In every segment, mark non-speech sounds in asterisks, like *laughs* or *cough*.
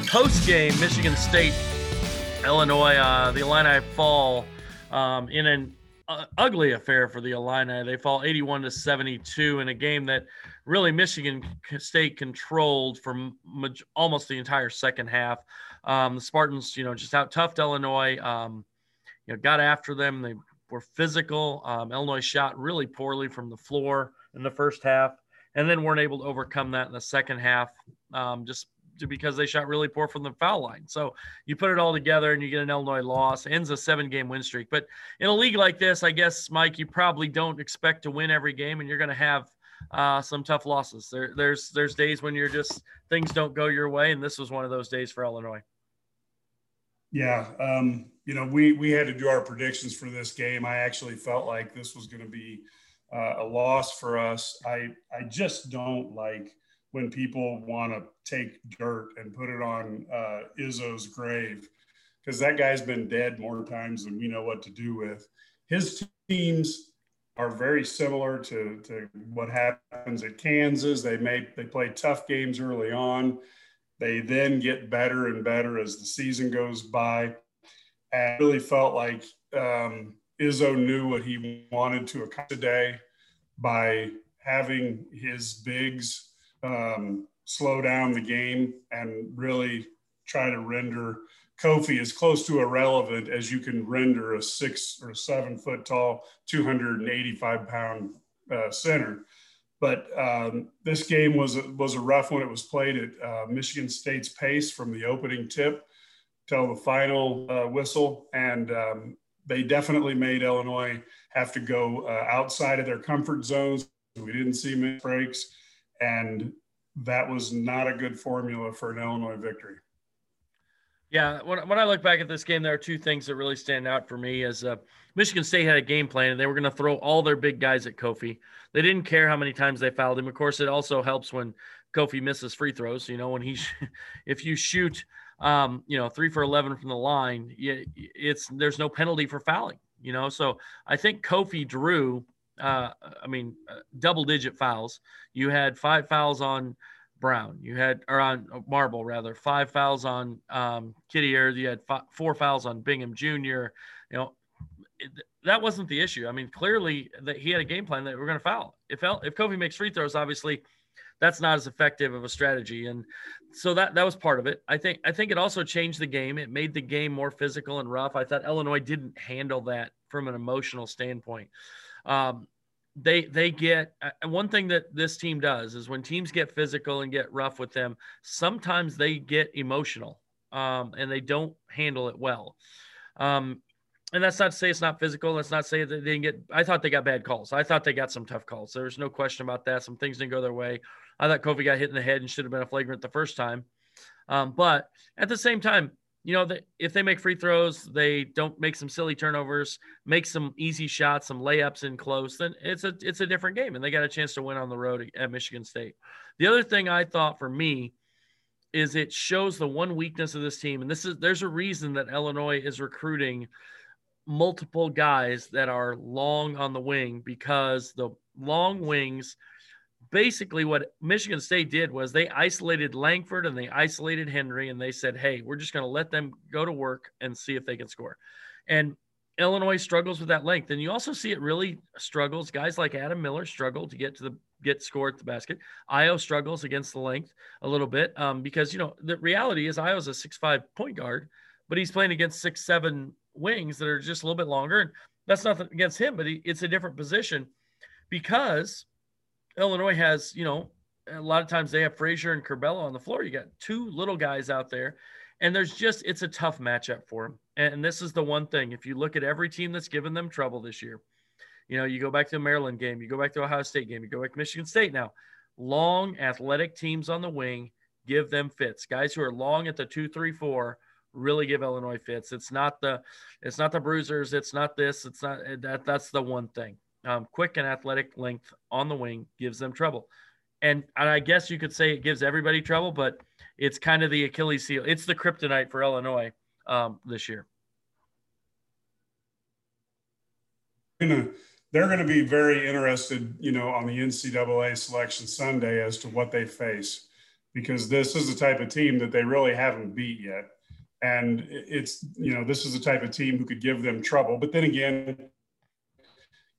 7:30. We're post game. Michigan State, Illinois. Uh, the Illini fall um, in an uh, ugly affair for the Illini. They fall 81 to 72 in a game that really Michigan State controlled for almost the entire second half. Um, the Spartans, you know, just out toughed Illinois. Um, you know, got after them. They were physical. Um, Illinois shot really poorly from the floor in the first half, and then weren't able to overcome that in the second half. Um, just because they shot really poor from the foul line. So you put it all together and you get an Illinois loss, ends a seven game win streak. But in a league like this, I guess, Mike, you probably don't expect to win every game and you're going to have uh, some tough losses. There, there's there's days when you're just things don't go your way, and this was one of those days for Illinois. Yeah, um, you know, we we had to do our predictions for this game. I actually felt like this was going to be uh, a loss for us. I I just don't like when people want to take dirt and put it on uh, Izzo's grave because that guy's been dead more times than we know what to do with. His teams are very similar to, to what happens at Kansas. They may they play tough games early on. They then get better and better as the season goes by. And really felt like um, Izzo knew what he wanted to accomplish today by having his bigs um, slow down the game and really try to render Kofi as close to irrelevant as you can render a six or seven foot tall, 285 pound uh, center. But um, this game was a, was a rough one. It was played at uh, Michigan State's pace from the opening tip till the final uh, whistle, and um, they definitely made Illinois have to go uh, outside of their comfort zones. We didn't see many breaks, and that was not a good formula for an Illinois victory. Yeah, when, when I look back at this game, there are two things that really stand out for me. As uh, Michigan State had a game plan, and they were going to throw all their big guys at Kofi. They didn't care how many times they fouled him. Of course, it also helps when Kofi misses free throws. You know, when he, *laughs* if you shoot, um, you know, three for eleven from the line, it's there's no penalty for fouling. You know, so I think Kofi drew. Uh, I mean, uh, double-digit fouls. You had five fouls on Brown. You had, or on uh, Marble rather, five fouls on um, Kithier. You had five, four fouls on Bingham Jr. You know, it, that wasn't the issue. I mean, clearly that he had a game plan that we're going to foul. If if Kofi makes free throws, obviously that's not as effective of a strategy, and so that that was part of it. I think I think it also changed the game. It made the game more physical and rough. I thought Illinois didn't handle that from an emotional standpoint. Um, they they get uh, one thing that this team does is when teams get physical and get rough with them, sometimes they get emotional um, and they don't handle it well. Um, and that's not to say it's not physical. That's not to say that they didn't get. I thought they got bad calls. I thought they got some tough calls. There's no question about that. Some things didn't go their way. I thought Kofi got hit in the head and should have been a flagrant the first time. Um, but at the same time, you know, that if they make free throws, they don't make some silly turnovers, make some easy shots, some layups in close, then it's a it's a different game, and they got a chance to win on the road at Michigan State. The other thing I thought for me is it shows the one weakness of this team, and this is there's a reason that Illinois is recruiting multiple guys that are long on the wing because the long wings basically what Michigan State did was they isolated Langford and they isolated Henry and they said, "Hey, we're just going to let them go to work and see if they can score." And Illinois struggles with that length, and you also see it really struggles. Guys like Adam Miller struggle to get to the get score at the basket. Ayo struggles against the length a little bit um, because you know the reality is Ayo's a six five point guard, but he's playing against six seven wings that are just a little bit longer, and that's nothing against him, but he, it's a different position because Illinois has, you know, a lot of times they have Frazier and Curbelo on the floor. You got two little guys out there, and there's just it's a tough matchup for them. And this is the one thing. If you look at every team that's given them trouble this year, you know, you go back to the Maryland game, you go back to Ohio State game, you go back to Michigan State now. Long athletic teams on the wing give them fits. Guys who are long at the two, three, four really give Illinois fits. It's not the it's not the bruisers, it's not this, it's not eh, that that's the one thing um, quick and athletic length on the wing gives them trouble. And, and I guess you could say it gives everybody trouble, but it's kind of the Achilles heel. It's the kryptonite for Illinois um, this year. They're going to be very interested, you know, on the NCAA selection Sunday as to what they face. because this is the type of team that they really haven't beat yet. And it's, you know, this is the type of team who could give them trouble. But then again,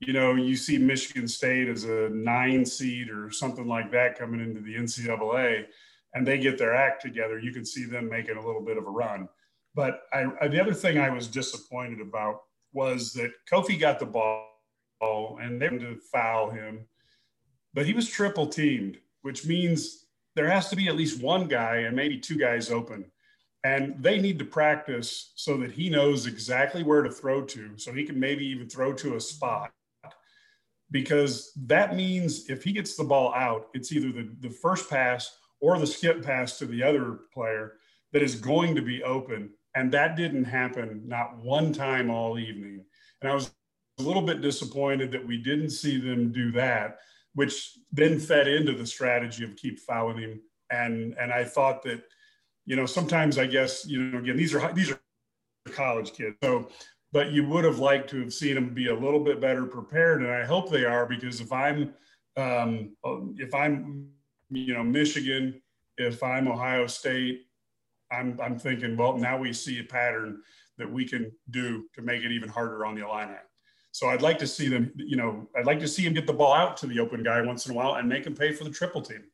you know, you see Michigan State as a nine seed or something like that coming into the NCAA, and they get their act together. You can see them making a little bit of a run. But I, the other thing I was disappointed about was that Kofi got the ball and they wanted to foul him, but he was triple teamed, which means there has to be at least one guy and maybe two guys open. And they need to practice so that he knows exactly where to throw to, so he can maybe even throw to a spot. Because that means if he gets the ball out, it's either the, the first pass or the skip pass to the other player that is going to be open. And that didn't happen not one time all evening. And I was a little bit disappointed that we didn't see them do that, which then fed into the strategy of keep fouling him. And and I thought that, you know, sometimes I guess, you know, again, these are these are college kids. So but you would have liked to have seen them be a little bit better prepared. And I hope they are because if I'm um, if I'm you know Michigan, if I'm Ohio State, I'm I'm thinking, well, now we see a pattern that we can do to make it even harder on the Illini. So I'd like to see them, you know, I'd like to see him get the ball out to the open guy once in a while and make him pay for the triple team.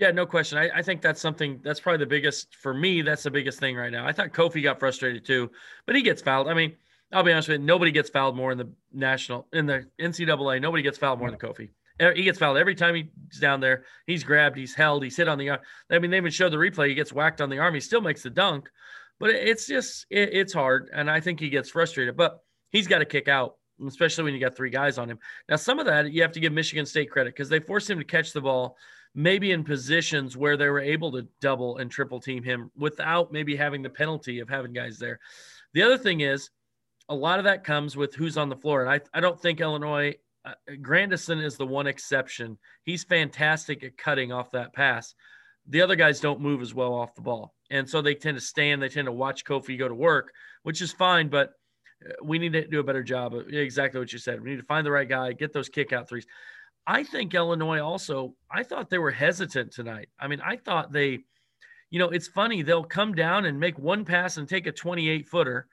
Yeah, no question. I, I, think that's something that's probably the biggest for me. That's the biggest thing right now. I thought Kofi got frustrated too, but he gets fouled. I mean, I'll be honest with you, nobody gets fouled more in the national in the NCAA. Nobody gets fouled more than Kofi. He gets fouled every time he's down there. He's grabbed, he's held, he's hit on the arm. I mean, they even showed the replay. He gets whacked on the arm. He still makes the dunk, but it's just it, it's hard, and I think he gets frustrated. But he's got to kick out especially when you got three guys on him. Now, some of that you have to give Michigan State credit because they forced him to catch the ball maybe in positions where they were able to double and triple team him without maybe having the penalty of having guys there. The other thing is, a lot of that comes with who's on the floor. And I, I don't think Illinois, uh, Grandison is the one exception. He's fantastic at cutting off that pass. The other guys don't move as well off the ball. And so they tend to stand, they tend to watch Kofi go to work, which is fine. But we need to do a better job of exactly what you said. We need to find the right guy, get those kick out threes. I think Illinois also, I thought they were hesitant tonight. I mean, I thought they, you know, it's funny. They'll come down and make one pass and take a 28 footer.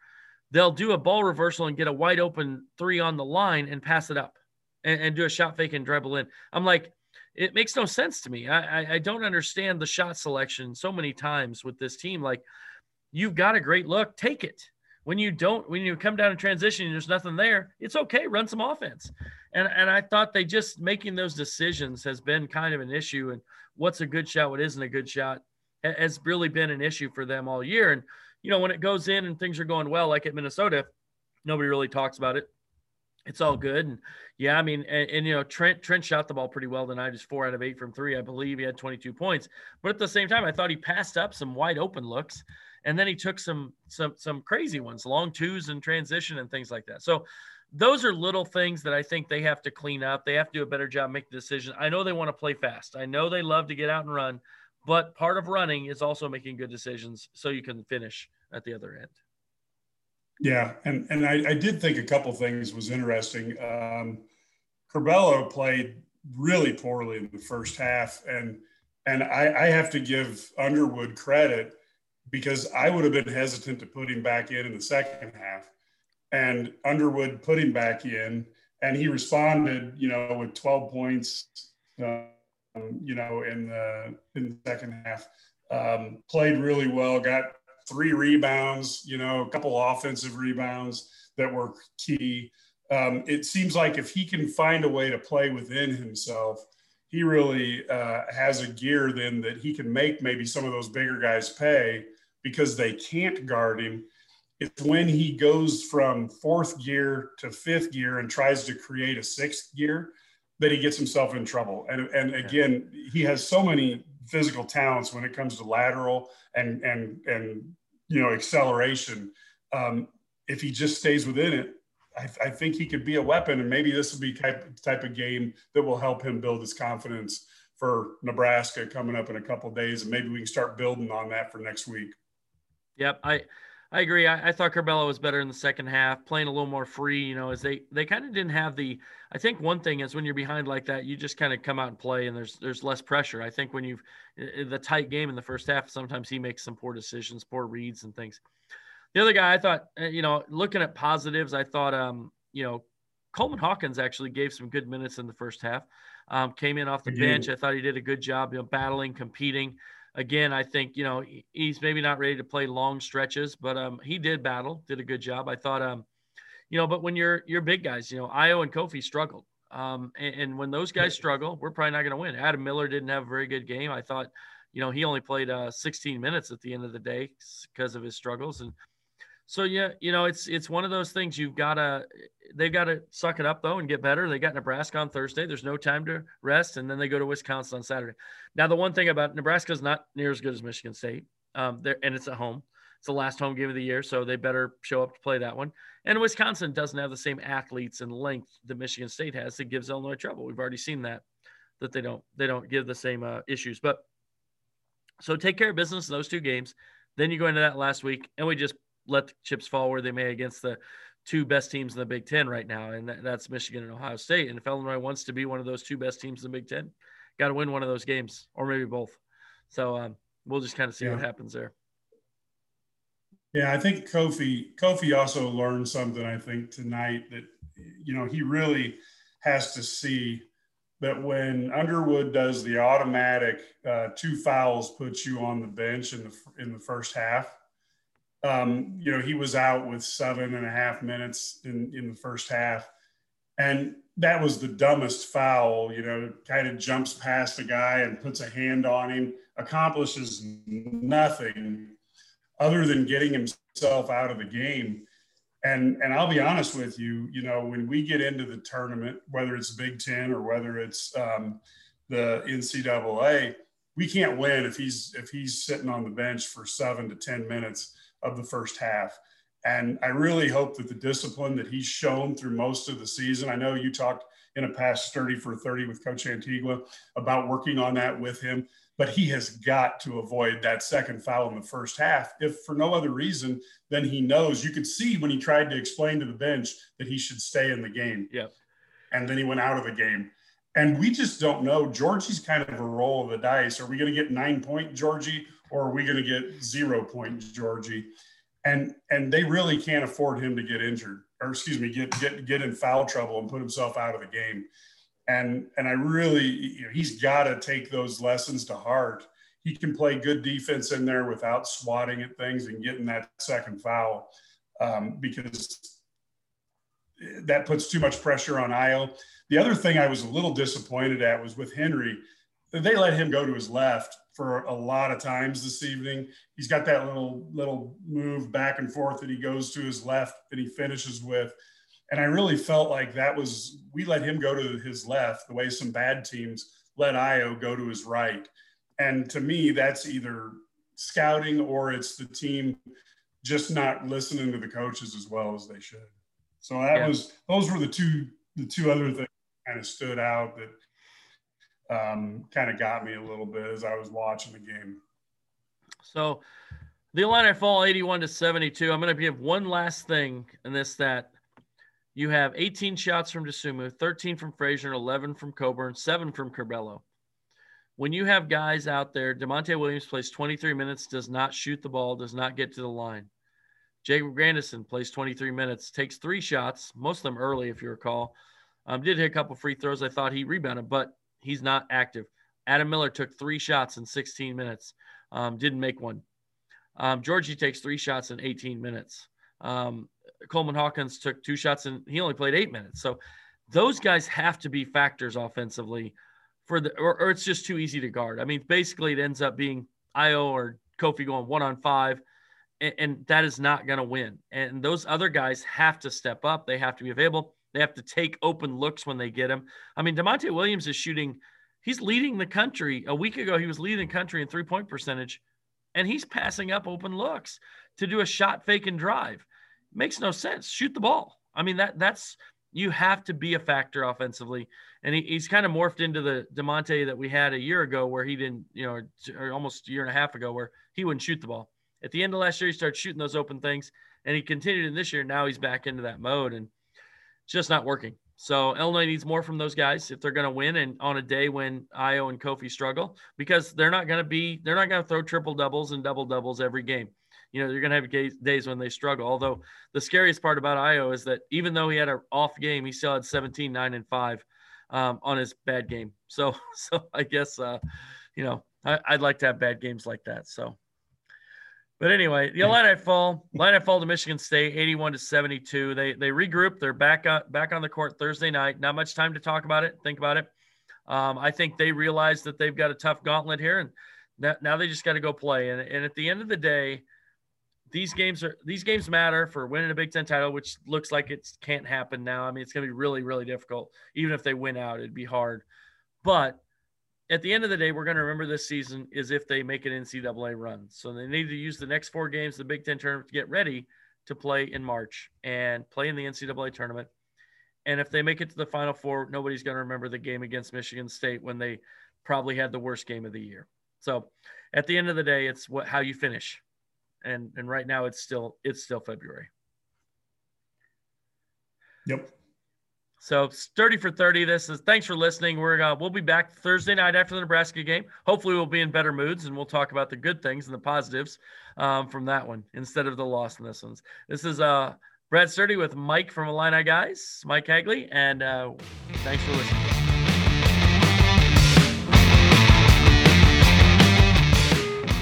They'll do a ball reversal and get a wide open three on the line and pass it up and, and do a shot fake and dribble in. I'm like, it makes no sense to me. I, I, I don't understand the shot selection so many times with this team. Like, you've got a great look, take it when you don't, when you come down in transition and there's nothing there, it's okay. Run some offense. And and I thought they just making those decisions has been kind of an issue. And what's a good shot, what isn't a good shot, has really been an issue for them all year. And you know, when it goes in and things are going well, like at Minnesota, nobody really talks about it. It's all good. And yeah, I mean, and, and, you know, Trent Trent shot the ball pretty well tonight. Just four out of eight from three. I believe he had 22 points. But at the same time, I thought he passed up some wide open looks and then he took some some some crazy ones, long twos and transition and things like that. So those are little things that I think they have to clean up. They have to do a better job making decisions. I know they want to play fast. I know they love to get out and run, but part of running is also making good decisions so you can finish at the other end. Yeah, and and I, I did think a couple things was interesting. Um, Curbelo played really poorly in the first half, and and I, I have to give Underwood credit because I would have been hesitant to put him back in in the second half. And Underwood put him back in, and he responded, you know, with 12 points, um, you know, in the in the second half. Um, played really well, got three rebounds, you know, a couple offensive rebounds that were key. Um, it seems like if he can find a way to play within himself, he really uh, has a gear then that he can make maybe some of those bigger guys pay because they can't guard him. It's when he goes from fourth gear to fifth gear and tries to create a sixth gear that he gets himself in trouble. And, and again, he has so many physical talents when it comes to lateral and and and you know acceleration. Um, if he just stays within it, I, I, think he could be a weapon. And maybe this will be type type of game that will help him build his confidence for Nebraska coming up in a couple days, and maybe we can start building on that for next week. Yep. I I agree. I, I, thought Curbelo was better in the second half, playing a little more free. You know, as they they kind of didn't have the. I think one thing is when you're behind like that, you just kind of come out and play, and there's there's less pressure. I think when you've the tight game in the first half, sometimes he makes some poor decisions, poor reads, and things. The other guy, I thought, uh, you know, looking at positives, I thought, um, you know, Coleman Hawkins actually gave some good minutes in the first half. Um, came in off the bench. I thought he did a good job, you know, battling, competing again, I think you know he's maybe not ready to play long stretches, but um, he did battle, did a good job. I thought, um, you know, but when you're you're big guys, you know, Ayo and Kofi struggled, um, and, and when those guys struggle, we're probably not going to win. Adam Miller didn't have a very good game. I thought, you know, he only played uh, 16 minutes at the end of the day because of his struggles, and so yeah, you know, it's it's one of those things you've got to they've got to suck it up though and get better. They got Nebraska on Thursday. There's no time to rest, and then they go to Wisconsin on Saturday. Now, the one thing about Nebraska is not near as good as Michigan State, um, there and it's at home. It's the last home game of the year, so they better show up to play that one. And Wisconsin doesn't have the same athletes and length that Michigan State has that gives Illinois trouble. We've already seen that that they don't they don't give the same uh, issues. But so take care of business in those two games. Then you go into that last week, and we just let the chips fall where they may against the two best teams in the Big Ten right now, and that's Michigan and Ohio State. And if Illinois wants to be one of those two best teams in the Big Ten, got to win one of those games, or maybe both. So um, we'll just kind of see yeah. what happens there. Yeah, I think Kofi Kofi also learned something. I think tonight that you know he really has to see that when Underwood does the automatic uh, two fouls puts you on the bench in the in the first half um, you know, he was out with seven and a half minutes in, in the first half. And that was the dumbest foul, you know, kind of jumps past a guy and puts a hand on him, accomplishes nothing other than getting himself out of the game. And, and I'll be honest with you, you know, when we get into the tournament, whether it's Big Ten or whether it's um, the NCAA, we can't win if he's if he's sitting on the bench for seven to ten minutes of the first half. And I really hope that the discipline that he's shown through most of the season, I know you talked in a past 30 for 30 with Coach Antigua about working on that with him, but he has got to avoid that second foul in the first half. If for no other reason than he knows, you could see when he tried to explain to the bench that he should stay in the game. Yeah. And then he went out of the game. And we just don't know. Giorgi's kind of a roll of the dice. Are we going to get nine point Giorgi or are we going to get zero point Giorgi? And and they really can't afford him to get injured, or excuse me, get get get in foul trouble and put himself out of the game. And and I really, you know, he's got to take those lessons to heart. He can play good defense in there without swatting at things and getting that second foul um, because that puts too much pressure on Ayo. The other thing I was a little disappointed at was with Henry, they let him go to his left for a lot of times this evening. He's got that little little move back and forth that he goes to his left that he finishes with. And I really felt like that was we let him go to his left the way some bad teams let Ayo go to his right. And to me, that's either scouting or it's the team just not listening to the coaches as well as they should. So that yeah. was those were the two the two other things kind of stood out that um, kind of got me a little bit as I was watching the game. So the Illini fall 81 to 72. I'm going to give one last thing in this that you have 18 shots from Dosunmu, 13 from Frazier, 11 from Cockburn, seven from Curbelo. When you have guys out there, Da'Monte Williams plays 23 minutes, does not shoot the ball, does not get to the line. Jacob Grandison plays 23 minutes, takes three shots, most of them early, if you recall. Um, did hit a couple free throws. I thought he rebounded, but He's not active. Adam Miller took three shots in 16 minutes, um, didn't make one. Um, Giorgi takes three shots in 18 minutes. Um, Coleman Hawkins took two shots and he only played eight minutes. So those guys have to be factors offensively for the, or, or it's just too easy to guard. I mean, basically it ends up being Ayo or Kofi going one on five, and, and that is not going to win. And those other guys have to step up. They have to be available. They have to take open looks when they get him. I mean, Da'Monte Williams is shooting, he's leading the country. A week ago, he was leading the country in three point percentage, and he's passing up open looks to do a shot fake and drive. Makes no sense. Shoot the ball. I mean, that that's you have to be a factor offensively. And he, he's kind of morphed into the Da'Monte that we had a year ago where he didn't, you know, or, almost a year and a half ago where he wouldn't shoot the ball. At the end of last year, he started shooting those open things, and he continued in this year. Now he's back into that mode, and it's just not working. So Illinois needs more from those guys if they're going to win, and on a day when Ayo and Kofi struggle, because they're not going to be, they're not going to throw triple doubles and double doubles every game. You know, you're going to have days when they struggle. Although the scariest part about Ayo is that even though he had an off game, he still had 17, 9, and 5 um, on his bad game. So, *laughs* so I guess, uh, you know, I, would like to have bad games like that. So, but anyway, the Illini fall, Illini fall to Michigan State, 81 to 72. They they regroup. They're back on back on the court Thursday night. Not much time to talk about it. Think about it. Um, I think they realize that they've got a tough gauntlet here, and that, now they just got to go play. And, and at the end of the day, these games are these games matter for winning a Big Ten title, which looks like it can't happen now. I mean, it's going to be really really difficult. Even if they win out, it'd be hard. But at the end of the day, we're going to remember this season is if they make an NCAA run. So they need to use the next four games the Big Ten tournament to get ready to play in March and play in the NCAA tournament. And if they make it to the Final Four, nobody's going to remember the game against Michigan State when they probably had the worst game of the year. So at the end of the day, it's what how you finish. And and right now it's still it's still February. Yep. So sturdy for 30. This is thanks for listening. We're uh, we'll be back Thursday night after the Nebraska game. Hopefully, we'll be in better moods and we'll talk about the good things and the positives um, from that one instead of the loss in this one. This is uh, Brad Sturdy with Mike from Illini Guys, Mike Hagley, and uh, thanks for listening.